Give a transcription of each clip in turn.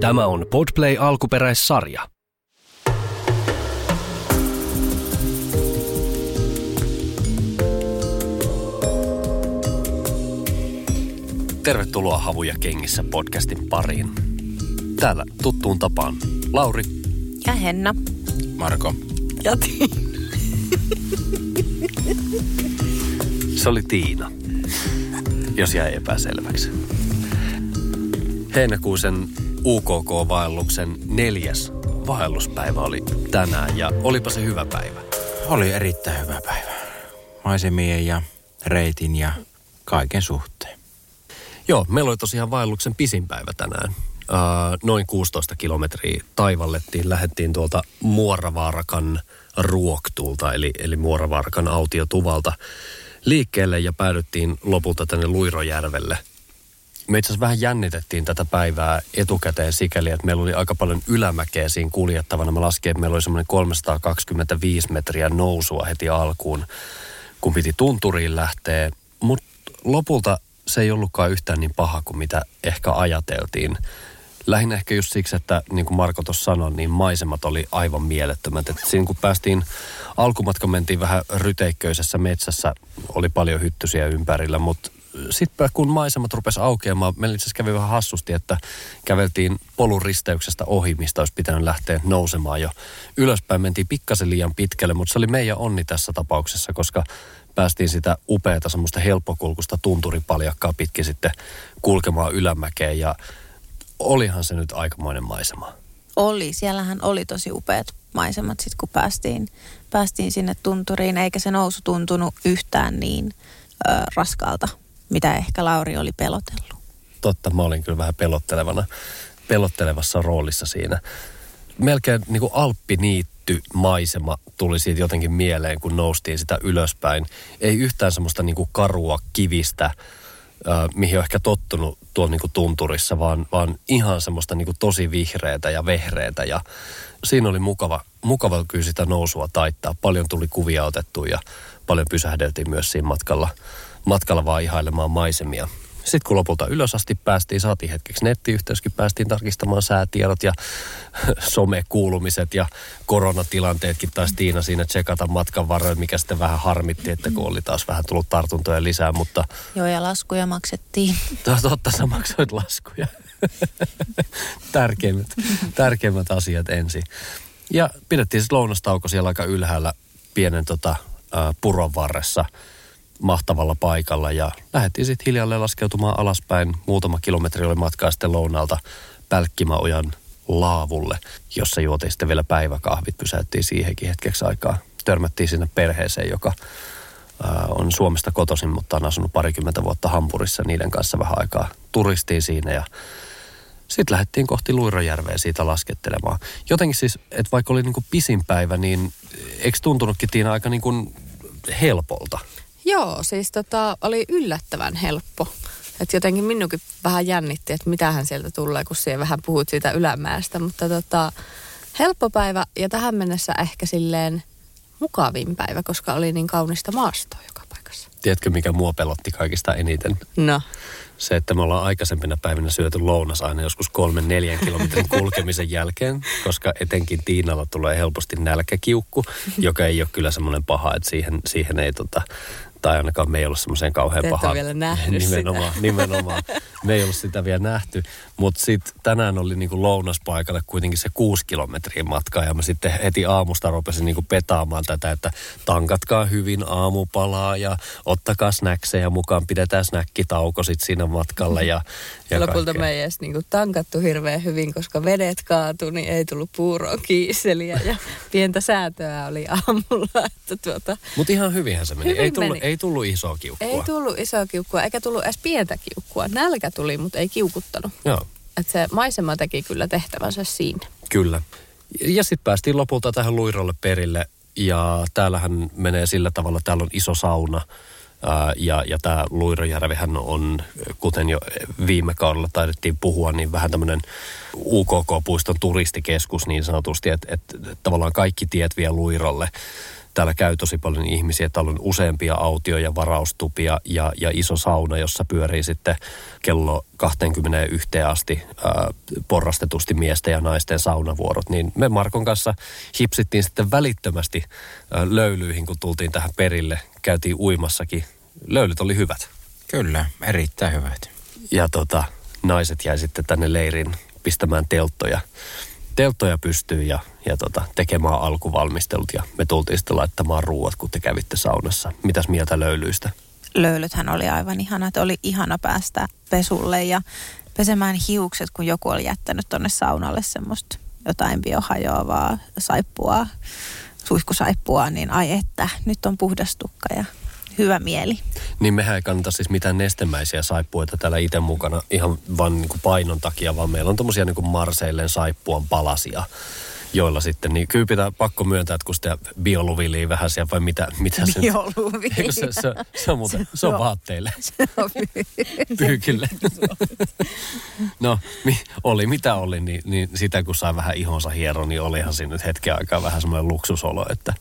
Tämä on Podplay alkuperäissarja. Tervetuloa Havuja kengissä podcastin pariin. Täällä tuttuun tapaan Lauri, Ja Henna. Marko. Ja Tiina. Se oli Tiina, jos jäi epäselväksi. Heinäkuusen UKK-vaelluksen neljäs vaelluspäivä oli tänään ja olipa se hyvä päivä. Oli erittäin hyvä päivä. Maisemien ja reitin ja kaiken suhteen. Joo, meillä oli tosiaan vaelluksen pisin päivä tänään. Uh, noin 16 kilometriä taivallettiin. Lähettiin tuolta Muoravaarakan ruoktulta, eli, eli Muoravaarakan autiotuvalta liikkeelle ja päädyttiin lopulta tänne Luirojärvelle. Me itse asiassa vähän jännitettiin tätä päivää etukäteen sikäli, että meillä oli aika paljon ylämäkeä siinä kuljettavana. Mä laskin, että meillä oli semmoinen 325 metriä nousua heti alkuun, kun piti tunturiin lähteä. Mutta lopulta se ei ollutkaan yhtään niin paha kuin mitä ehkä ajateltiin. Lähinnä ehkä just siksi, että niin kuin Marko tuossa sanoi, niin maisemat oli aivan mielettömät. Et siinä kun päästiin, alkumatka mentiin vähän ryteikköisessä metsässä, oli paljon hyttysiä ympärillä, mutta sitten kun maisemat rupesi aukeamaan, meillä itse kävi vähän hassusti, että käveltiin polun risteyksestä ohi, mistä olisi pitänyt lähteä nousemaan jo ylöspäin. Mentiin pikkasen liian pitkälle, mutta se oli meidän onni tässä tapauksessa, koska päästiin sitä upeata semmoista helppokulkusta tunturipaljakkaa pitkin sitten kulkemaan ylämäkeen ja olihan se nyt aikamoinen maisema. Oli. Siellähän oli tosi upeat maisemat sitten, kun päästiin, päästiin sinne tunturiin, eikä se nousu tuntunut yhtään niin ö, raskaalta, mitä ehkä Lauri oli pelotellut. Totta, mä olin kyllä vähän pelottelevana, pelottelevassa roolissa siinä. Melkein niin kuin alppiniitty maisema tuli siitä jotenkin mieleen, kun noustiin sitä ylöspäin. Ei yhtään semmoista niin kuin karua kivistä, äh, mihin on ehkä tottunut tuolla niin kuin tunturissa, vaan, vaan ihan semmoista niin kuin tosi vihreätä ja vehreätä. Ja siinä oli mukava, mukava kyllä sitä nousua taittaa. Paljon tuli kuvia otettu ja paljon pysähdeltiin myös siinä matkalla, matkalla vaan ihailemaan maisemia. Sitten kun lopulta ylös asti päästiin, saatiin hetkeksi nettiyhteyskin, päästiin tarkistamaan säätiedot ja somekuulumiset ja koronatilanteetkin taas Tiina siinä tsekata matkan varrella, mikä sitten vähän harmitti, että kun oli taas vähän tullut tartuntoja lisää, mutta Joo, ja laskuja maksettiin. to- totta sä maksoit laskuja. tärkeimmät, tärkeimmät asiat ensin. Ja pidettiin sitten lounastauko siellä aika ylhäällä pienen tota, puron varressa mahtavalla paikalla ja lähdettiin sitten hiljalleen laskeutumaan alaspäin. Muutama kilometri oli matkaa sitten lounalta Pälkkimäojan laavulle, jossa juotiin sitten vielä päiväkahvit. Pysäyttiin siihenkin hetkeksi aikaa. Törmättiin sinne perheeseen, joka on Suomesta kotoisin, mutta on asunut parikymmentä vuotta Hampurissa. Niiden kanssa vähän aikaa turistiin siinä ja sitten lähdettiin kohti Luirojärveä siitä laskettelemaan. Jotenkin siis, että vaikka oli niinku pisin päivä, niin eikö tuntunutkin Tiina aika niinku helpolta? Joo, siis tota, oli yllättävän helppo. Et jotenkin minunkin vähän jännitti, että mitähän sieltä tulee, kun siellä vähän puhut siitä ylämäestä. Mutta tota, helppo päivä ja tähän mennessä ehkä silleen mukavin päivä, koska oli niin kaunista maastoa joka paikassa. Tiedätkö, mikä mua pelotti kaikista eniten? No, Se, että me ollaan aikaisempina päivinä syöty lounas aina joskus kolmen neljän kilometrin kulkemisen jälkeen, koska etenkin Tiinalla tulee helposti nälkäkiukku, joka ei ole kyllä semmoinen paha, että siihen, siihen ei tota, tai ainakaan me ei ollut semmoiseen kauhean Te pahaan. vielä nähnyt nimenomaan, sitä. nimenomaan. Me ei ollut sitä vielä nähty. Mutta sitten tänään oli niinku lounaspaikalle kuitenkin se kuusi kilometriä matkaa. Ja mä sitten heti aamusta rupesin niinku petaamaan tätä, että tankatkaa hyvin aamupalaa ja ottakaa snackseja mukaan. Pidetään snackitauko sit siinä matkalla. Ja, ja lopulta kaikkea. me ei edes niinku tankattu hirveän hyvin, koska vedet kaatui, niin ei tullut puuroa kiiseliä ja pientä säätöä oli aamulla. Että tuota, Mutta ihan hyvinhän se meni. Hyvin ei, tullut, meni. ei tullut isoa kiukkua. ei tullut isoa kiukkua eikä tullut edes pientä kiukkua. Nälkä tuli, mutta ei kiukuttanut. Joo. Että se maisema teki kyllä tehtävänsä siinä. Kyllä. Ja sitten päästiin lopulta tähän Luirolle perille ja täällähän menee sillä tavalla, täällä on iso sauna ja, ja tämä Luirojärvihän on, kuten jo viime kaudella taidettiin puhua, niin vähän tämmöinen UKK-puiston turistikeskus niin sanotusti, että et, et tavallaan kaikki tiet vie Luirolle. Täällä käy tosi paljon ihmisiä. Täällä on useampia autioja, varaustupia ja, ja iso sauna, jossa pyörii sitten kello 21 asti ää, porrastetusti miesten ja naisten saunavuorot. Niin me Markon kanssa hipsittiin sitten välittömästi ää, löylyihin, kun tultiin tähän perille. Käytiin uimassakin. Löylyt oli hyvät. Kyllä, erittäin hyvät. Ja tota, naiset jäi sitten tänne leirin pistämään telttoja, telttoja pystyyn ja, ja tota, tekemään alkuvalmistelut. Ja me tultiin sitten laittamaan ruuat, kun te kävitte saunassa. Mitäs mieltä löylyistä? Löylythän oli aivan ihana, että oli ihana päästä pesulle ja pesemään hiukset, kun joku oli jättänyt tonne saunalle semmoista jotain biohajoavaa saippua, suihkusaippua, niin ai että, nyt on puhdas tukka ja hyvä mieli. Niin mehän ei kannata siis mitään nestemäisiä saippuita täällä itse mukana ihan vaan niin kuin painon takia, vaan meillä on tommosia niin kuin Marseillen saippuan palasia, joilla sitten, niin kyllä pitää pakko myöntää, että kun sitä bioluviliä vähän siellä, vai mitä, mitä se... Bioluvili. Eikö se, se, se, on muuten, se on vaatteille, on pyykille. no, mi, oli mitä oli, niin, niin sitä kun sai vähän ihonsa hieron, niin olihan siinä nyt hetken aikaa vähän semmoinen luksusolo, että,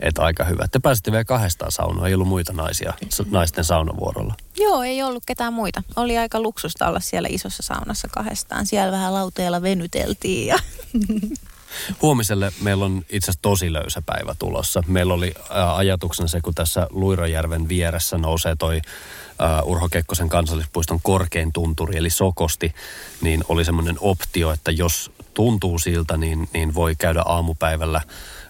että aika hyvä. Te pääsitte vielä kahdestaan saunaan, ei ollut muita naisia naisten saunavuorolla. Joo, ei ollut ketään muita. Oli aika luksusta olla siellä isossa saunassa kahdestaan. Siellä vähän lauteella venyteltiin ja Huomiselle meillä on itse asiassa tosi löysä päivä tulossa. Meillä oli ää, ajatuksena se, kun tässä Luirojärven vieressä nousee toi ää, Urho Kekkosen kansallispuiston korkein tunturi, eli Sokosti, niin oli semmoinen optio, että jos tuntuu siltä, niin, niin voi käydä aamupäivällä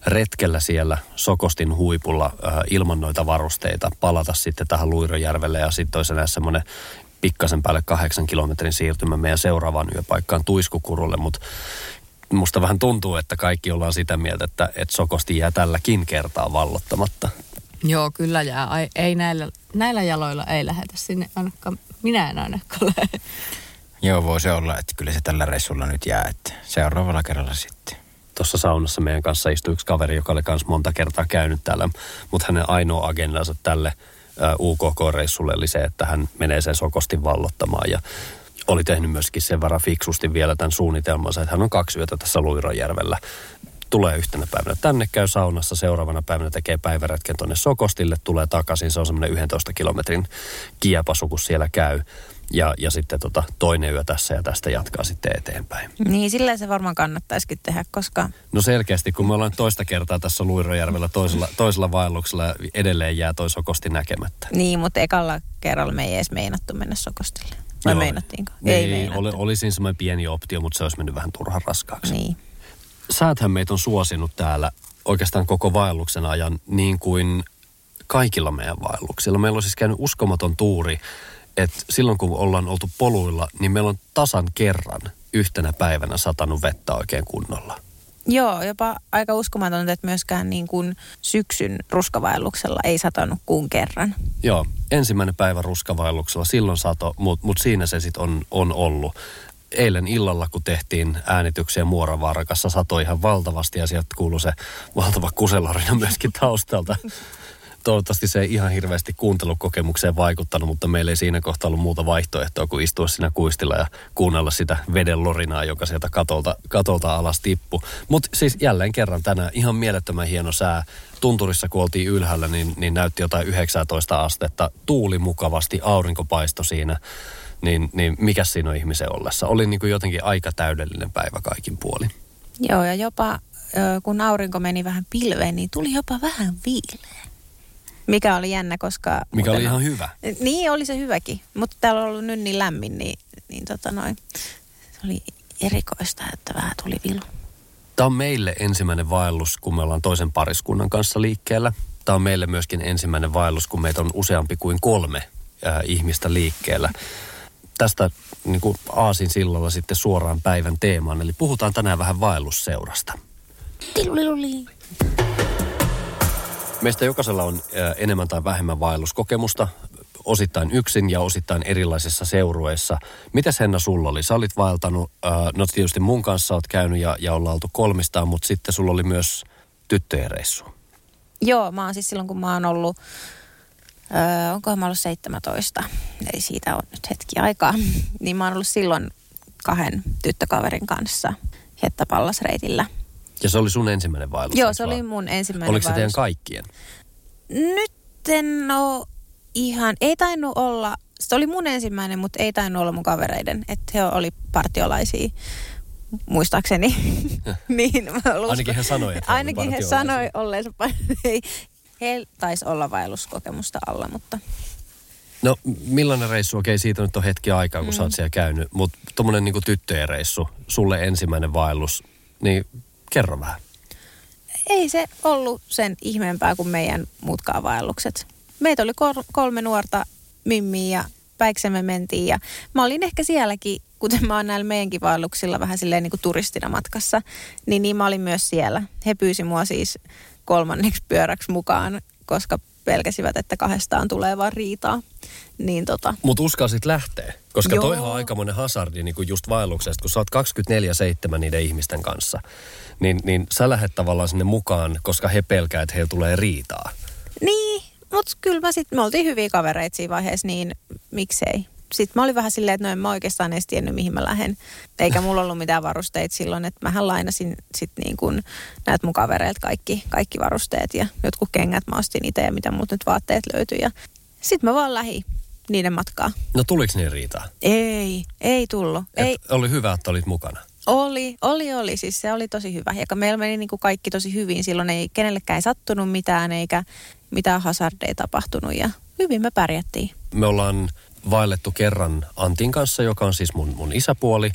retkellä siellä Sokostin huipulla ää, ilman noita varusteita, palata sitten tähän Luirojärvelle ja sitten olisi enää semmoinen pikkasen päälle kahdeksan kilometrin siirtymä meidän seuraavaan yöpaikkaan Tuiskukurulle, mutta musta vähän tuntuu, että kaikki ollaan sitä mieltä, että, että Sokosti jää tälläkin kertaa vallottamatta. Joo, kyllä jää. Ai, ei näillä, näillä jaloilla ei lähetä sinne ainakaan. Minä en ainakaan lähde. Joo, voi se olla, että kyllä se tällä reissulla nyt jää, että seuraavalla kerralla sitten. Tuossa saunassa meidän kanssa istui yksi kaveri, joka oli myös monta kertaa käynyt täällä, mutta hänen ainoa agendansa tälle UKK-reissulle oli se, että hän menee sen Sokostin vallottamaan ja oli tehnyt myöskin sen verran fiksusti vielä tämän suunnitelmansa, että hän on kaksi yötä tässä Luirojärvellä. Tulee yhtenä päivänä tänne, käy saunassa, seuraavana päivänä tekee päiväretken tuonne Sokostille, tulee takaisin, se on semmoinen 11 kilometrin kiepasu, kun siellä käy. Ja, ja sitten tota, toinen yö tässä ja tästä jatkaa sitten eteenpäin. niin sillä se varmaan kannattaisikin tehdä, koska No selkeästi, kun me ollaan toista kertaa tässä Luirojärvellä toisella, toisella vaelluksella edelleen jää toi sokosti näkemättä. niin, mutta ekalla kerralla me ei edes meinattu mennä Sokostille. Vai Joo. meinattiinko? Ei, meinattu. oli, oli siinä semmoinen pieni optio, mutta se olisi mennyt vähän turhan raskaaksi. Niin. Sääthän meitä on suosinut täällä oikeastaan koko vaelluksen ajan niin kuin kaikilla meidän vaelluksilla. Meillä on siis käynyt uskomaton tuuri, että silloin kun ollaan oltu poluilla, niin meillä on tasan kerran yhtenä päivänä satanut vettä oikein kunnolla. Joo, jopa aika uskomatonta, että myöskään niin kuin syksyn ruskavaelluksella ei satanut kuin kerran. Joo, ensimmäinen päivä ruskavaelluksella, silloin sato, mutta mut siinä se sitten on, on ollut. Eilen illalla, kun tehtiin äänityksiä Muoravaarakassa, satoi ihan valtavasti ja sieltä kuului se valtava kuselorina myöskin taustalta. Toivottavasti se ei ihan hirveästi kuuntelukokemukseen vaikuttanut, mutta meillä ei siinä kohtaa ollut muuta vaihtoehtoa kuin istua siinä kuistilla ja kuunnella sitä veden lorinaa, joka sieltä katolta, katolta alas tippu. Mutta siis jälleen kerran tänään ihan mielettömän hieno sää. Tunturissa, kun oltiin ylhäällä, niin, niin näytti jotain 19 astetta. Tuuli mukavasti, aurinko paistoi siinä. Niin, niin mikä siinä on ihmisen ollessa? Oli niin kuin jotenkin aika täydellinen päivä kaikin puolin. Joo, ja jopa kun aurinko meni vähän pilveen, niin tuli jopa vähän viileä. Mikä oli jännä, koska... Mikä oli ihan hyvä. Niin, oli se hyväkin. Mutta täällä on ollut nyt niin lämmin, niin, niin tota noin, se oli erikoista, että vähän tuli vilu. Tämä on meille ensimmäinen vaellus, kun me ollaan toisen pariskunnan kanssa liikkeellä. Tämä on meille myöskin ensimmäinen vaellus, kun meitä on useampi kuin kolme äh, ihmistä liikkeellä. Tästä niin kuin Aasin sillalla sitten suoraan päivän teemaan, eli puhutaan tänään vähän vaellusseurasta. Tiluliluli. Meistä jokaisella on enemmän tai vähemmän vaelluskokemusta. osittain yksin ja osittain erilaisissa seurueissa. Mitäs Henna sulla oli? Sä olit vaeltanut, no tietysti mun kanssa oot käynyt ja, ja ollaan oltu kolmistaan, mutta sitten sulla oli myös tyttöjen reissu. Joo, mä oon siis silloin, kun mä oon ollut, öö, onkohan mä ollut 17, eli siitä on nyt hetki aikaa, niin mä oon ollut silloin kahden tyttökaverin kanssa Hettapallasreitillä. Ja se oli sun ensimmäinen vaellus? Joo, se oli mun ensimmäinen Oliko se teidän vaellus. kaikkien? Nyt en oo ihan, ei tainnut olla, se oli mun ensimmäinen, mutta ei tainnut olla mun kavereiden, että he oli partiolaisia muistaakseni. niin, Ainakin he sanoi, että Ainakin he sanoi olleensa. He taisi olla vaelluskokemusta alla, mutta No millainen reissu, okei siitä nyt on hetki aikaa, kun mm. sä oot siellä käynyt, mutta tuommoinen niin tyttöjen reissu, sulle ensimmäinen vaellus, niin kerro vähän. ei se ollut sen ihmeempää kuin meidän muutkaan vaellukset. Meitä oli kol- kolme nuorta mimmiä ja päiksemme mentiin ja mä olin ehkä sielläkin, kuten mä oon näillä meidänkin vaelluksilla vähän silleen niin kuin turistina matkassa, niin, niin mä olin myös siellä. He pyysi mua siis kolmanneksi pyöräksi mukaan, koska pelkäsivät, että kahdestaan tulee vaan riitaa. Niin tota, Mutta uskalsit lähteä, koska Joo. toihan on aikamoinen hazardi niin kuin just vaelluksesta, kun sä oot 24-7 niiden ihmisten kanssa, niin, niin sä lähdet tavallaan sinne mukaan, koska he pelkää, että heillä tulee riitaa. Niin, mutta kyllä mä sit, me oltiin hyviä kavereita siinä vaiheessa, niin miksei. Sitten mä olin vähän silleen, että no en mä oikeastaan edes tiennyt, mihin mä lähden. Eikä mulla ollut mitään varusteita silloin, että mähän lainasin sit niin kuin näitä mun kavereilta kaikki, kaikki varusteet ja jotkut kengät mä ostin itse ja mitä muut nyt vaatteet löytyi. Ja sitten mä vaan lähin niiden matkaa. No tuliko niin riitaa? Ei, ei tullut. Et Ei, Oli hyvä, että olit mukana. Oli, oli, oli. Siis se oli tosi hyvä. Ja meillä meni niin kuin kaikki tosi hyvin. Silloin ei kenellekään ei sattunut mitään eikä mitään hazardeja tapahtunut ja hyvin me pärjättiin. Me ollaan vaellettu kerran Antin kanssa, joka on siis mun, mun isäpuoli.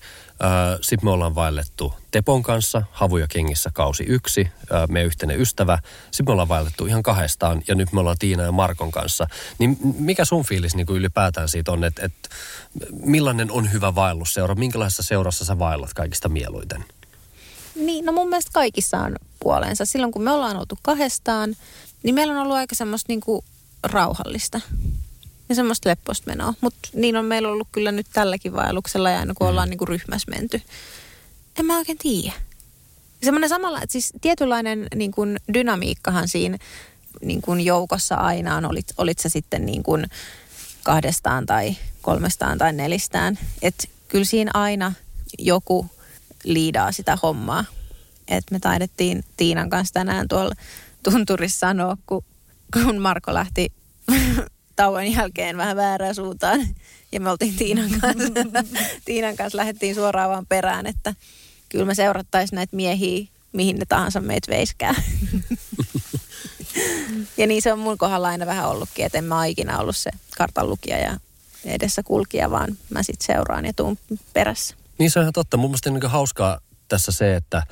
Sitten me ollaan vaellettu Tepon kanssa, Havuja kengissä kausi yksi, meidän yhteinen ystävä. Sitten me ollaan vaellettu ihan kahdestaan ja nyt me ollaan Tiina ja Markon kanssa. Niin mikä sun fiilis niin kuin ylipäätään siitä on, että, että millainen on hyvä vaellusseura? Minkälaisessa seurassa sä vaellat kaikista mieluiten? Niin, no mun mielestä kaikissa on puolensa. Silloin kun me ollaan oltu kahdestaan, niin meillä on ollut aika semmoista niinku rauhallista ja semmoista lepposta menoa. Mutta niin on meillä ollut kyllä nyt tälläkin vaelluksella ja aina kun ollaan niinku ryhmässä menty. En mä oikein tiedä. Semmoinen samalla, että siis tietynlainen niin kuin dynamiikkahan siinä niin kuin joukossa aina on, olit, olit sä sitten niin kuin kahdestaan tai kolmestaan tai nelistään. Että kyllä siinä aina joku liidaa sitä hommaa. Että me taidettiin Tiinan kanssa tänään tuolla tunturissa sanoa, kun, kun Marko lähti tauon jälkeen vähän väärään suuntaan. Ja me oltiin Tiinan kanssa, Tiinan kanssa lähdettiin suoraan vaan perään, että kyllä me seurattaisiin näitä miehiä, mihin ne tahansa meitä veiskää. ja niin se on mun kohdalla aina vähän ollutkin, että en mä ikinä ollut se kartanlukija ja edessä kulkija, vaan mä sitten seuraan ja tuun perässä. Niin se on ihan totta. Mun mielestä on niin hauskaa tässä se, että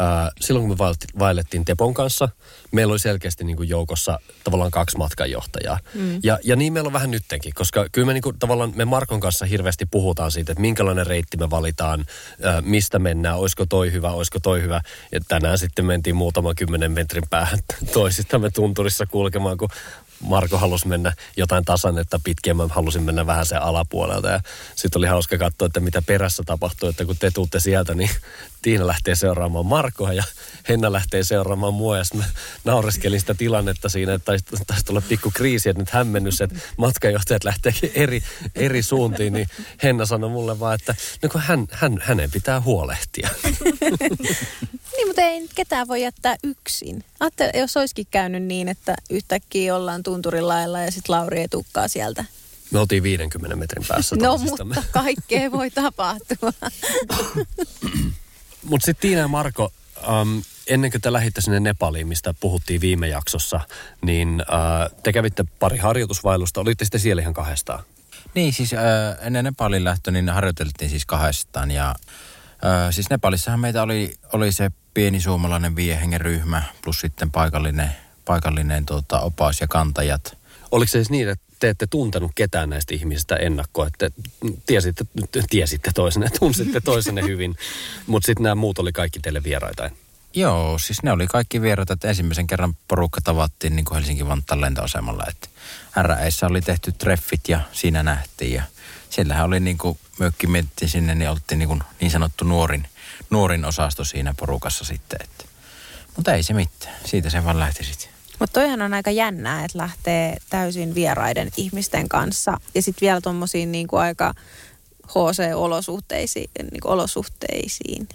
ää, silloin kun me vaellettiin, Tepon kanssa, meillä oli selkeästi niin kuin joukossa tavallaan kaksi matkanjohtajaa. Mm. Ja, ja niin meillä on vähän nyttenkin, koska kyllä me niin kuin, tavallaan me Markon kanssa hirveästi puhutaan siitä, että minkälainen reitti me valitaan, ää, mistä mennään, olisiko toi hyvä, olisiko toi hyvä. Ja tänään sitten mentiin muutaman kymmenen metrin päähän toisistamme tunturissa kulkemaan, kun Marko halusi mennä jotain tasannetta pitkin, mä halusin mennä vähän sen alapuolelta. Ja sitten oli hauska katsoa, että mitä perässä tapahtuu, että kun te tuutte sieltä, niin Tiina lähtee seuraamaan Markoa ja Henna lähtee seuraamaan mua. Ja mä naureskelin sitä tilannetta siinä, että taisi, taisi tulla pikku kriisi, että nyt hämmennys, että matkajohtajat lähteekin eri, eri suuntiin. Niin Henna sanoi mulle vaan, että no kun hän, hän, hänen pitää huolehtia. Niin, mutta ei nyt ketään voi jättää yksin. Ajattele, jos olisikin käynyt niin, että yhtäkkiä ollaan tunturin lailla ja sitten Lauri ei tukkaa sieltä. Me oltiin 50 metrin päässä No, mutta kaikkea voi tapahtua. Mutta sitten Tiina ja Marko, um, ennen kuin te lähditte sinne Nepaliin, mistä puhuttiin viime jaksossa, niin uh, te kävitte pari harjoitusvailusta. Olitte sitten siellä ihan kahdestaan. Niin, siis äh, ennen Nepalin lähtö niin harjoiteltiin siis kahdestaan ja äh, siis Nepalissahan meitä oli, oli se pieni suomalainen viiden hengen ryhmä plus sitten paikallinen, paikallinen tota, opas ja kantajat. Oliko se siis niin, että te ette tuntenut ketään näistä ihmisistä ennakkoa, että tiesitte, tiesitte toisenne, tunsitte toisenne hyvin, mutta sitten nämä muut oli kaikki teille vieraita? Joo, siis ne oli kaikki vierot, että ensimmäisen kerran porukka tavattiin niin kuin Helsinki Vantaan lentoasemalla. Että RAEissa oli tehty treffit ja siinä nähtiin ja siellähän oli niin kuin mökki sinne, niin oltiin niin, kuin niin sanottu nuorin, nuorin osasto siinä porukassa sitten. Että. Mutta ei se mitään, siitä se vaan lähti sitten. Mutta toihan on aika jännää, että lähtee täysin vieraiden ihmisten kanssa ja sitten vielä tuommoisiin niinku aika HC-olosuhteisiin. Niinku olosuhteisiin.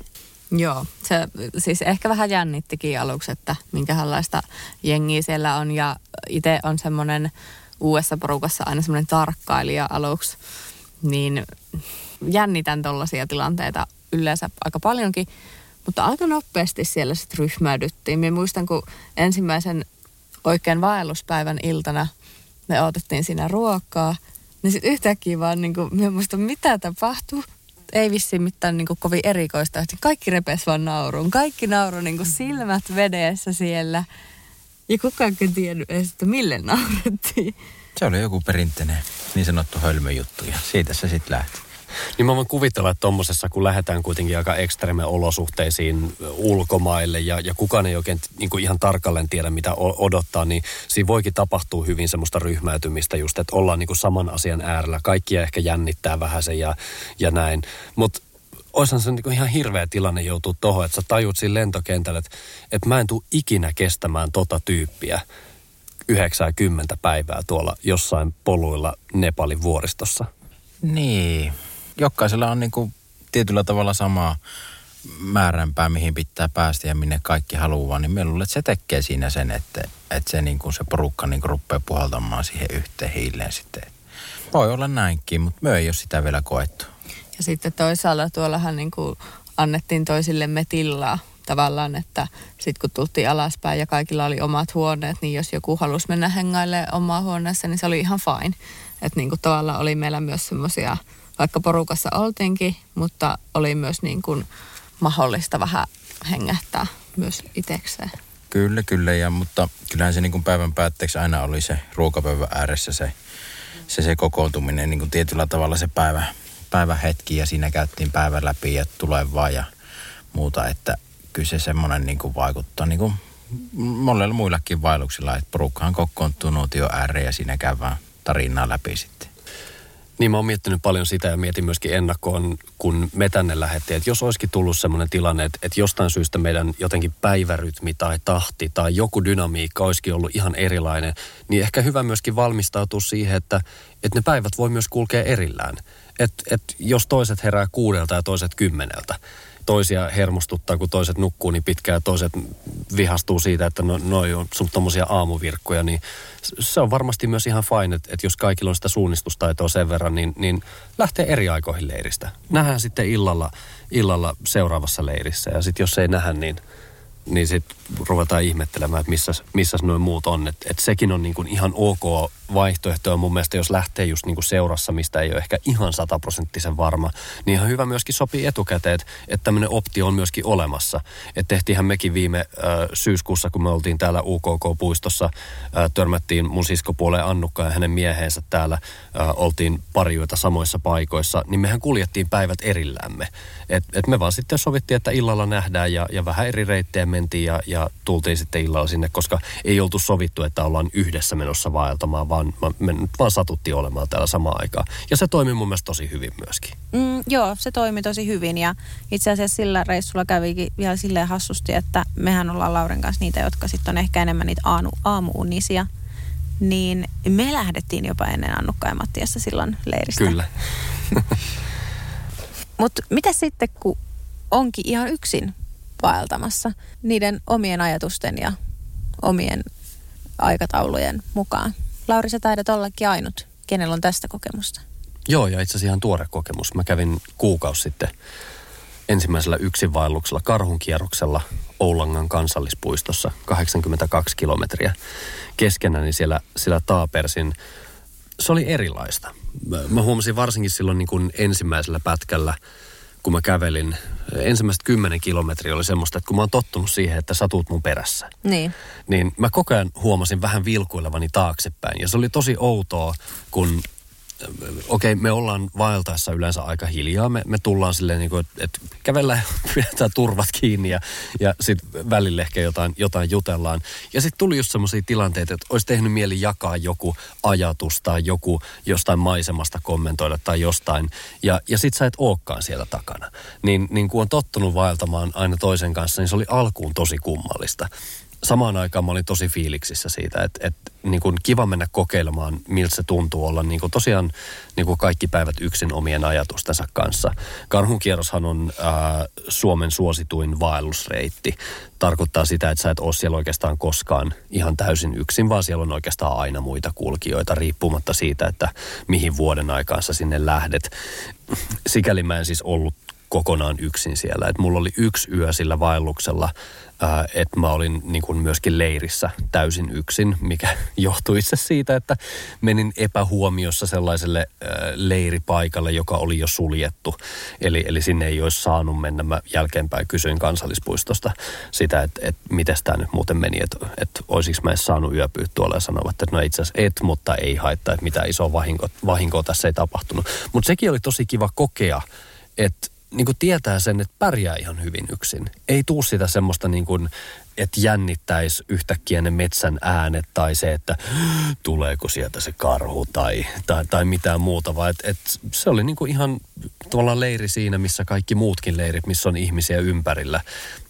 Joo, se siis ehkä vähän jännittikin aluksi, että minkälaista jengiä siellä on. Ja itse on semmoinen uudessa porukassa aina semmoinen tarkkailija aluksi, niin jännitän tollaisia tilanteita yleensä aika paljonkin. Mutta aika nopeasti siellä sitten ryhmäydyttiin. Minä muistan, kun ensimmäisen oikein vaelluspäivän iltana me otettiin siinä ruokaa, niin sitten yhtäkkiä vaan niin kuin, minä muistan, mitä tapahtuu ei vissiin mitään niin kuin kovin erikoista. Kaikki repes vaan nauruun. Kaikki nauru niin kuin silmät vedessä siellä. Ja kukaan ei tiennyt edes, että mille naurettiin. Se oli joku perinteinen niin sanottu hölmöjuttu ja siitä se sitten lähti. Niin mä voin kuvitella, että tuommoisessa, kun lähdetään kuitenkin aika ekstreme olosuhteisiin ulkomaille ja, ja kukaan ei oikein niin kuin ihan tarkalleen tiedä, mitä odottaa, niin siinä voikin tapahtua hyvin semmoista ryhmäytymistä just, että ollaan niin kuin saman asian äärellä. Kaikkia ehkä jännittää vähän se ja, ja näin. Mutta olisihan se niin ihan hirveä tilanne joutuu tuohon, että sä tajut siinä lentokentällä, että, että mä en tule ikinä kestämään tota tyyppiä 90 päivää tuolla jossain poluilla Nepalin vuoristossa. Niin, jokaisella on niin kuin tietyllä tavalla samaa määränpää, mihin pitää päästä ja minne kaikki haluaa, niin minulle että se tekee siinä sen, että, että se, niin kuin se porukka niin kuin rupeaa puhaltamaan siihen yhteen hiileen sitten. Voi olla näinkin, mutta me ei ole sitä vielä koettu. Ja sitten toisaalla tuollahan niin kuin annettiin toisillemme tilaa tavallaan, että sitten kun tultiin alaspäin ja kaikilla oli omat huoneet, niin jos joku halusi mennä hengaille omaa huoneessa, niin se oli ihan fine. Että niin kuin tavallaan oli meillä myös semmoisia vaikka porukassa oltiinkin, mutta oli myös niin kuin mahdollista vähän hengähtää myös itsekseen. Kyllä, kyllä. Ja, mutta kyllähän se niin kuin päivän päätteeksi aina oli se ruokapöydän ääressä se, se, se kokoontuminen, niin kuin tietyllä tavalla se päivä, päivähetki ja siinä käyttiin päivän läpi ja tulevaa ja muuta, että kyllä se semmoinen niin kuin vaikuttaa niin kuin monella muillakin vaelluksilla, että porukkahan kokoontuu nuotio ääreen ja siinä käydään tarinaa läpi sitten. Niin mä oon miettinyt paljon sitä ja mietin myöskin ennakkoon, kun me tänne lähdettiin, että jos olisikin tullut sellainen tilanne, että, että jostain syystä meidän jotenkin päivärytmi tai tahti tai joku dynamiikka olisikin ollut ihan erilainen, niin ehkä hyvä myöskin valmistautua siihen, että, että ne päivät voi myös kulkea erillään. Että että jos toiset herää kuudelta ja toiset kymmeneltä, toisia hermostuttaa, kun toiset nukkuu niin pitkään ja toiset vihastuu siitä, että no, noi on sun tommosia aamuvirkkoja, niin se on varmasti myös ihan fine, että, että jos kaikilla on sitä suunnistustaitoa sen verran, niin, niin lähtee eri aikoihin leiristä. Nähdään sitten illalla, illalla seuraavassa leirissä ja sitten jos ei nähdä, niin – niin sitten ruvetaan ihmettelemään, että missä, missä noin muut on. Että et sekin on niin kuin ihan ok vaihtoehto mun mielestä jos lähtee just niin kuin seurassa, mistä ei ole ehkä ihan sataprosenttisen varma, niin ihan hyvä myöskin sopii etukäteen, että, tämmöinen optio on myöskin olemassa. Että tehtiinhän mekin viime äh, syyskuussa, kun me oltiin täällä UKK-puistossa, äh, törmättiin mun siskopuoleen Annukka ja hänen miehensä täällä, äh, oltiin parioita samoissa paikoissa, niin mehän kuljettiin päivät erillämme. Et, et me vaan sitten sovittiin, että illalla nähdään ja, ja vähän eri reittejä mentiin ja, ja tultiin sitten illalla sinne, koska ei oltu sovittu, että ollaan yhdessä menossa vaeltamaan, vaan me vaan satuttiin olemaan täällä samaan aikaan. Ja se toimi mun mielestä tosi hyvin myöskin. Mm, joo, se toimi tosi hyvin ja itse asiassa sillä reissulla kävikin vielä silleen hassusti, että mehän ollaan Lauren kanssa niitä, jotka sitten on ehkä enemmän niitä aamu, aamuunisia. Niin me lähdettiin jopa ennen Annukka ja Mattiassa silloin leiristä. Kyllä. Mutta mitä sitten, kun onkin ihan yksin vaeltamassa niiden omien ajatusten ja omien aikataulujen mukaan? Lauri, sä taidat ollakin ainut, kenellä on tästä kokemusta. Joo, ja itse asiassa ihan tuore kokemus. Mä kävin kuukausi sitten ensimmäisellä yksinvaelluksella karhunkierroksella Oulangan kansallispuistossa 82 kilometriä keskenäni siellä, siellä Taapersin. Se oli erilaista. Mä huomasin varsinkin silloin niin kuin ensimmäisellä pätkällä – kun mä kävelin, ensimmäiset kymmenen kilometriä oli semmoista, että kun mä oon tottunut siihen, että sä tuut mun perässä. Niin. Niin mä koko ajan huomasin vähän vilkuilevani taaksepäin. Ja se oli tosi outoa, kun okei, okay, me ollaan vaeltaessa yleensä aika hiljaa. Me, me tullaan silleen, niin että, että kävellään pidetään turvat kiinni ja, ja sitten välillä ehkä jotain, jotain jutellaan. Ja sitten tuli just semmoisia tilanteita, että olisi tehnyt mieli jakaa joku ajatus tai joku jostain maisemasta kommentoida tai jostain. Ja, ja sitten sä et ookaan siellä takana. Niin, niin kun on tottunut vaeltamaan aina toisen kanssa, niin se oli alkuun tosi kummallista samaan aikaan mä olin tosi fiiliksissä siitä, että, että niin kuin kiva mennä kokeilemaan, miltä se tuntuu olla niin kuin tosiaan niin kuin kaikki päivät yksin omien ajatustensa kanssa. Karhunkierroshan on ää, Suomen suosituin vaellusreitti. Tarkoittaa sitä, että sä et ole siellä oikeastaan koskaan ihan täysin yksin, vaan siellä on oikeastaan aina muita kulkijoita, riippumatta siitä, että mihin vuoden aikaan sä sinne lähdet. Sikäli mä en siis ollut kokonaan yksin siellä. Et mulla oli yksi yö sillä vaelluksella, että mä olin niin kuin myöskin leirissä täysin yksin, mikä johtui itse siitä, että menin epähuomiossa sellaiselle leiripaikalle, joka oli jo suljettu. Eli, eli sinne ei olisi saanut mennä. Mä jälkeenpäin kysyin kansallispuistosta sitä, että, että miten tämä nyt muuten meni, että, että olisiko mä edes saanut yöpyä tuolla ja sanovat, että no itse asiassa et, mutta ei haittaa, että mitään isoa vahinko, vahinkoa tässä ei tapahtunut. Mutta sekin oli tosi kiva kokea, että niin kuin tietää sen, että pärjää ihan hyvin yksin. Ei tuu sitä semmoista niin kuin, että jännittäisi yhtäkkiä ne metsän äänet tai se, että tuleeko sieltä se karhu tai, tai, tai mitään muuta, vaan että et se oli niin kuin ihan tuolla leiri siinä, missä kaikki muutkin leirit, missä on ihmisiä ympärillä.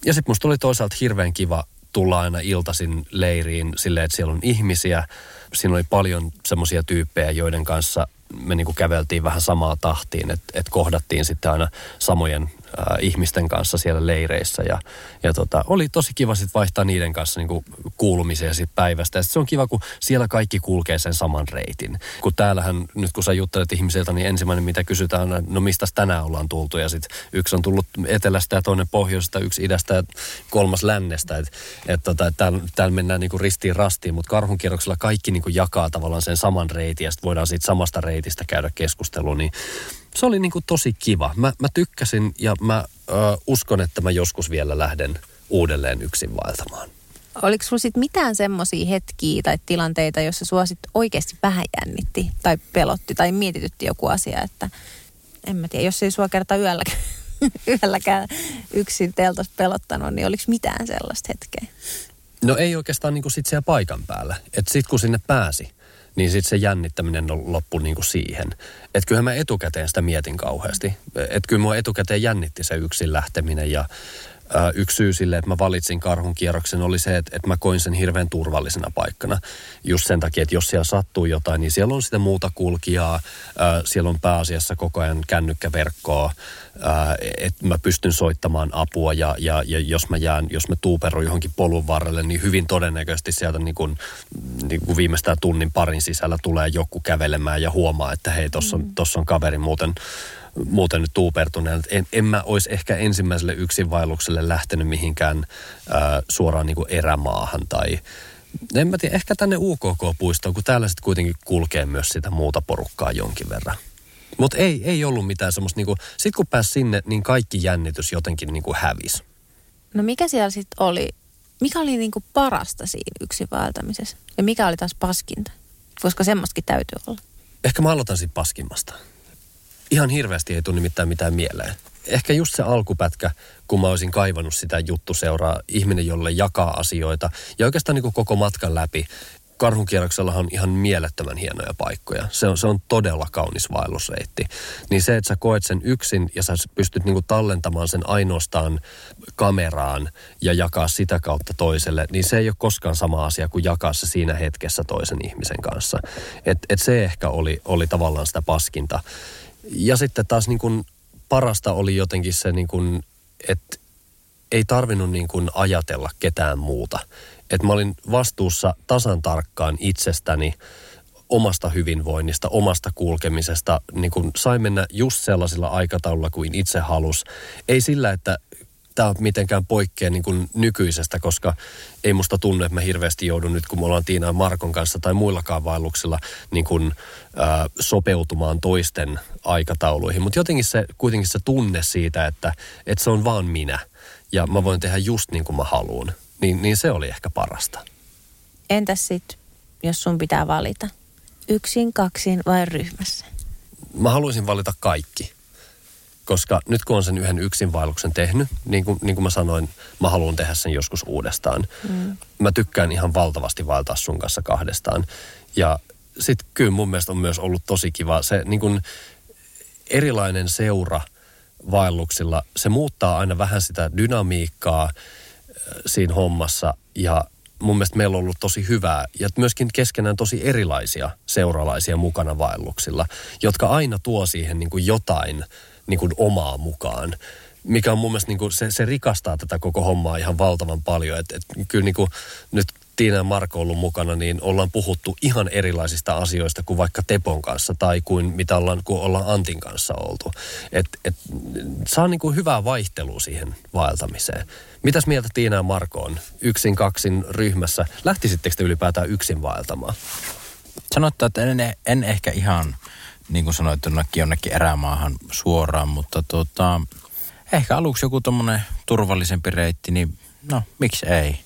Ja sitten musta oli toisaalta hirveän kiva tulla aina iltaisin leiriin silleen, että siellä on ihmisiä. Siinä oli paljon semmoisia tyyppejä, joiden kanssa me niin kuin käveltiin vähän samaa tahtiin, että et kohdattiin sitten aina samojen äh, ihmisten kanssa siellä leireissä. Ja, ja tota, oli tosi kiva sitten vaihtaa niiden kanssa niin kuulumisia sit päivästä. Ja sit se on kiva, kun siellä kaikki kulkee sen saman reitin. Kun täällähän, nyt kun sä juttelet ihmisiltä, niin ensimmäinen mitä kysytään no mistä tänään ollaan tultu. Ja sitten yksi on tullut etelästä ja toinen pohjoisesta, yksi idästä ja kolmas lännestä. Että et, tota, et täällä, täällä mennään niin ristiin rastiin, mutta karhunkierroksella kaikki niin jakaa tavallaan sen saman reitin ja sitten voidaan siitä samasta reitistä käydä keskustelua. Niin se oli niin kuin tosi kiva. Mä, mä tykkäsin ja mä ö, uskon, että mä joskus vielä lähden uudelleen yksin vaeltamaan. Oliko sulla sitten mitään semmoisia hetkiä tai tilanteita, jossa sua sit oikeasti vähän jännitti tai pelotti tai mietitytti joku asia, että en mä tiedä, jos ei sua kerta yölläkään, yölläkään yksin teltas pelottanut, niin oliko mitään sellaista hetkeä? No ei oikeastaan niin kuin sit siellä paikan päällä. Että sit kun sinne pääsi, niin sitten se jännittäminen on loppu niin kuin siihen. Että kyllähän mä etukäteen sitä mietin kauheasti. Että kyllä mua etukäteen jännitti se yksin lähteminen ja yksi syy sille, että mä valitsin karhun kierroksen oli se, että, että mä koin sen hirveän turvallisena paikkana. Just sen takia, että jos siellä sattuu jotain, niin siellä on sitä muuta kulkijaa, siellä on pääasiassa koko ajan kännykkäverkkoa, että mä pystyn soittamaan apua ja, ja, ja jos mä jään, jos mä tuuperun johonkin polun varrelle, niin hyvin todennäköisesti sieltä niin kuin, niin kuin viimeistään tunnin parin sisällä tulee joku kävelemään ja huomaa, että hei, tuossa on, mm. tossa on kaveri muuten muuten nyt tuupertuneen. En, en mä olisi ehkä ensimmäiselle yksinvaellukselle lähtenyt mihinkään ää, suoraan niin kuin erämaahan tai en mä tiedä, ehkä tänne UKK-puistoon, kun täällä sitten kuitenkin kulkee myös sitä muuta porukkaa jonkin verran. Mutta ei, ei ollut mitään semmoista, niinku, sit kun pääsi sinne, niin kaikki jännitys jotenkin niinku hävisi. No mikä siellä sitten oli, mikä oli niinku parasta siinä yksin vaeltamisessa? Ja mikä oli taas paskinta? Koska semmoistakin täytyy olla. Ehkä mä aloitan siitä paskimmasta. Ihan hirveästi ei tule nimittäin mitään mieleen. Ehkä just se alkupätkä, kun mä olisin kaivannut sitä juttuseuraa, ihminen, jolle jakaa asioita. Ja oikeastaan niin kuin koko matkan läpi karhunkierroksellahan on ihan mielettömän hienoja paikkoja. Se on, se on todella kaunis vaellusreitti. Niin se, että sä koet sen yksin ja sä pystyt niinku tallentamaan sen ainoastaan kameraan ja jakaa sitä kautta toiselle, niin se ei ole koskaan sama asia kuin jakaa se siinä hetkessä toisen ihmisen kanssa. Et, et se ehkä oli, oli tavallaan sitä paskinta. Ja sitten taas niin kuin parasta oli jotenkin se, niin kuin, että ei tarvinnut niin kuin ajatella ketään muuta että mä olin vastuussa tasan tarkkaan itsestäni, omasta hyvinvoinnista, omasta kulkemisesta. Niin kun sain mennä just sellaisilla aikataululla kuin itse halus. Ei sillä, että tämä mitenkään poikkea niin kuin nykyisestä, koska ei musta tunne, että mä hirveästi joudun nyt, kun me ollaan Tiina Markon kanssa tai muillakaan vaelluksilla niin kuin, ää, sopeutumaan toisten aikatauluihin. Mutta jotenkin se, kuitenkin se tunne siitä, että, että se on vaan minä ja mä voin tehdä just niin kuin mä haluan niin, niin se oli ehkä parasta. Entäs sitten, jos sun pitää valita? Yksin, kaksin vai ryhmässä? mä haluaisin valita kaikki. Koska nyt kun on sen yhden yksinvaelluksen tehnyt, niin kuin, niin kuin mä sanoin, mä haluan tehdä sen joskus uudestaan. Mm. Mä tykkään ihan valtavasti vaeltaa sun kanssa kahdestaan. Ja sitten kyllä mun mielestä on myös ollut tosi kiva se niin kuin erilainen seura vaelluksilla. Se muuttaa aina vähän sitä dynamiikkaa äh, siinä hommassa ja mun mielestä meillä on ollut tosi hyvää ja myöskin keskenään tosi erilaisia seuralaisia mukana vaelluksilla, jotka aina tuo siihen niin kuin jotain niin kuin omaa mukaan mikä on mun mielestä niin kuin, se, se rikastaa tätä koko hommaa ihan valtavan paljon. Et, et, kyllä niin kuin, nyt Tiina ja Marko ollut mukana, niin ollaan puhuttu ihan erilaisista asioista kuin vaikka Tepon kanssa tai kuin mitä ollaan, kun ollaan Antin kanssa oltu. Et, et, saa niin kuin hyvää vaihtelua siihen vaeltamiseen. Mitäs mieltä Tiina ja Marko on yksin kaksin ryhmässä? Lähtisittekö te ylipäätään yksin vaeltamaan? Sanotaan, että en, en ehkä ihan, niin kuin sanoit, jonnekin erämaahan suoraan, mutta tota, ehkä aluksi joku tuommoinen turvallisempi reitti, niin no, miksi ei?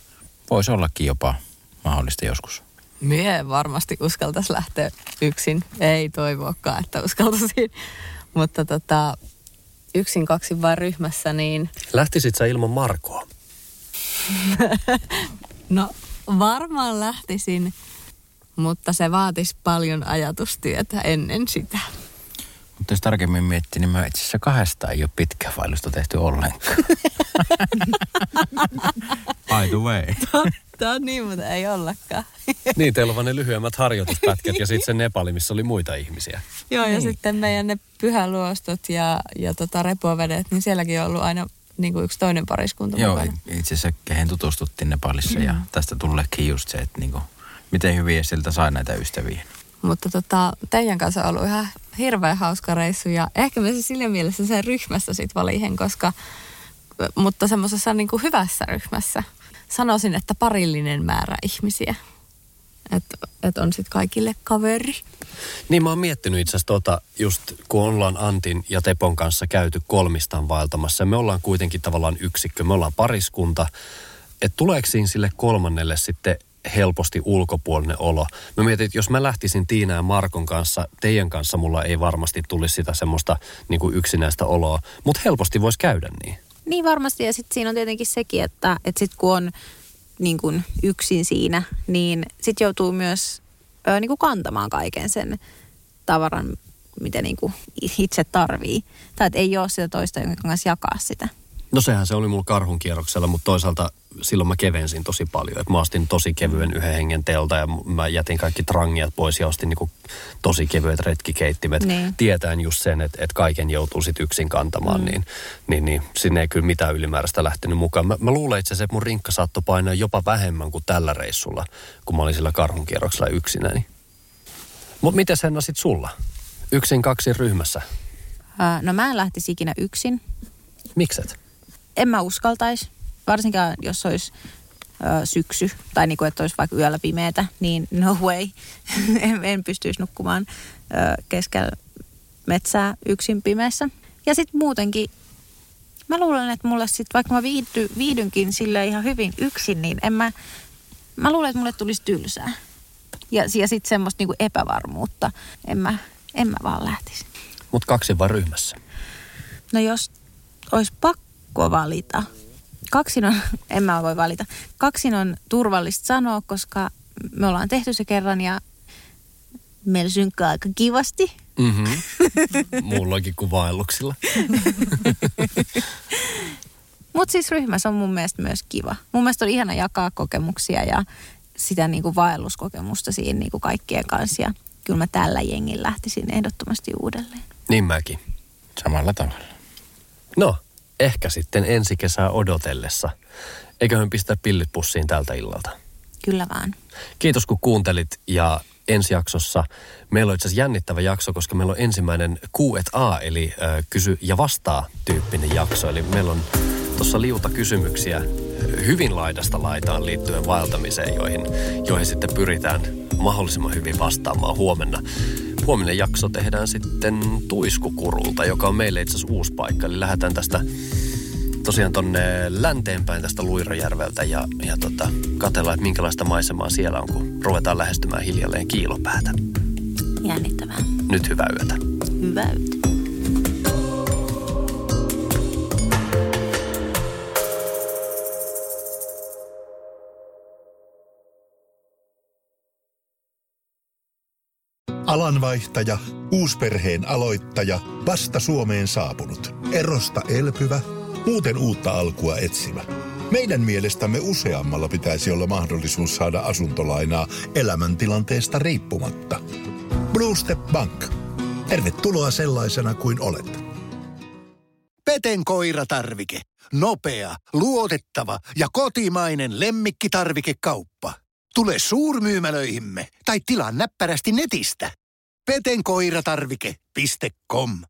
Voisi ollakin jopa mahdollista joskus. Mie varmasti uskaltaisi lähteä yksin. Ei toivoakaan, että uskaltaisin. Mutta tota, yksin kaksi vain ryhmässä, niin... Lähtisit sä ilman Markoa? no varmaan lähtisin, mutta se vaatisi paljon ajatustyötä ennen sitä. Mutta jos tarkemmin miettii, niin mä itse asiassa kahdesta ei ole pitkää vaellusta tehty ollenkaan. By the way. Totta on niin, mutta ei ollakaan. niin, teillä on vaan ne lyhyemmät harjoituspätkät ja sitten se Nepali, missä oli muita ihmisiä. Joo, ja niin. sitten meidän ne pyhäluostot ja, ja tota repovedet, niin sielläkin on ollut aina niin kuin yksi toinen pariskunta Joo, mukana. itse asiassa kehen tutustuttiin Nepalissa mm. ja tästä tulleekin just se, että niin kuin, miten hyviä siltä sai näitä ystäviä. Mutta tota, teidän kanssa on ollut ihan hirveän hauska reissu ja ehkä myös sillä mielessä sen ryhmässä sit valihen, koska, mutta semmoisessa niin kuin hyvässä ryhmässä. Sanoisin, että parillinen määrä ihmisiä. Että et on sitten kaikille kaveri. Niin mä oon miettinyt itse asiassa tota, just kun ollaan Antin ja Tepon kanssa käyty kolmistaan vaeltamassa. Me ollaan kuitenkin tavallaan yksikkö, me ollaan pariskunta. Että tuleeko siinä sille kolmannelle sitten helposti ulkopuolinen olo. Mä mietin, että jos mä lähtisin Tiina ja Markon kanssa, teidän kanssa mulla ei varmasti tulisi sitä semmoista niin kuin yksinäistä oloa, mutta helposti voisi käydä niin. Niin varmasti ja sitten siinä on tietenkin sekin, että, että sitten kun on niin kuin yksin siinä, niin sitten joutuu myös ö, niin kuin kantamaan kaiken sen tavaran, mitä niin kuin itse tarvii. Tai että ei ole sitä toista, jonka kanssa jakaa sitä. No sehän se oli mulla karhun kierroksella, mutta toisaalta silloin mä kevensin tosi paljon. Et mä ostin tosi kevyen yhden hengen telta ja mä jätin kaikki trangiat pois ja ostin niinku tosi kevyet retkikeittimet. Niin. Tietäen just sen, että et kaiken joutuu sit yksin kantamaan, mm. niin, niin, niin sinne ei kyllä mitään ylimääräistä lähtenyt mukaan. Mä, mä luulen itse asiassa, että mun rinkka saattoi painaa jopa vähemmän kuin tällä reissulla, kun mä olin sillä karhun kierroksella yksinäni. Mutta miten sen sit sulla? Yksin kaksi ryhmässä? Uh, no mä en lähtisi ikinä yksin. Mikset? En mä uskaltaisi varsinkaan jos olisi ö, syksy tai niin kuin, että olisi vaikka yöllä pimeätä, niin no way. en, en pystyisi nukkumaan ö, keskellä metsää yksin pimeässä. Ja sitten muutenkin, mä luulen, että mulle sitten, vaikka mä viihdy, viihdynkin sille ihan hyvin yksin, niin en mä, mä luulen, että mulle tulisi tylsää. Ja, ja sitten semmoista niinku epävarmuutta. En mä, en mä vaan lähtisi. Mutta kaksi vaan ryhmässä. No jos olisi pakko valita, kaksin on, en mä voi valita, kaksin on turvallista sanoa, koska me ollaan tehty se kerran ja meillä synkkää aika kivasti. Mm-hmm. Mullakin kuin vaelluksilla. Mutta siis ryhmässä on mun mielestä myös kiva. Mun mielestä on ihana jakaa kokemuksia ja sitä niin kuin vaelluskokemusta siinä niin kuin kaikkien kanssa. Ja kyllä mä tällä jengin lähtisin ehdottomasti uudelleen. Niin mäkin. Samalla tavalla. No, ehkä sitten ensi kesää odotellessa. Eiköhän pistä pillit pussiin tältä illalta. Kyllä vaan. Kiitos kun kuuntelit ja ensi jaksossa meillä on itse asiassa jännittävä jakso, koska meillä on ensimmäinen Q&A eli äh, kysy ja vastaa tyyppinen jakso. Eli meillä on tuossa liuta kysymyksiä hyvin laidasta laitaan liittyen vaeltamiseen, joihin, joihin sitten pyritään mahdollisimman hyvin vastaamaan huomenna. Huominen jakso tehdään sitten Tuiskukurulta, joka on meille itse asiassa uusi paikka. Eli lähdetään tästä tosiaan tonne länteenpäin tästä Luirajärveltä ja, ja tota, katsellaan, että minkälaista maisemaa siellä on, kun ruvetaan lähestymään hiljalleen kiilopäätä. Jännittävää. Nyt hyvää yötä. hyvät. Alanvaihtaja, uusperheen aloittaja, vasta Suomeen saapunut, erosta elpyvä, muuten uutta alkua etsimä. Meidän mielestämme useammalla pitäisi olla mahdollisuus saada asuntolainaa elämäntilanteesta riippumatta. Blue Step Bank. Tervetuloa sellaisena kuin olet. Peten koiratarvike. Nopea, luotettava ja kotimainen lemmikkitarvikekauppa. Tule suurmyymälöihimme tai tilaa näppärästi netistä. petenkoiratarvike.com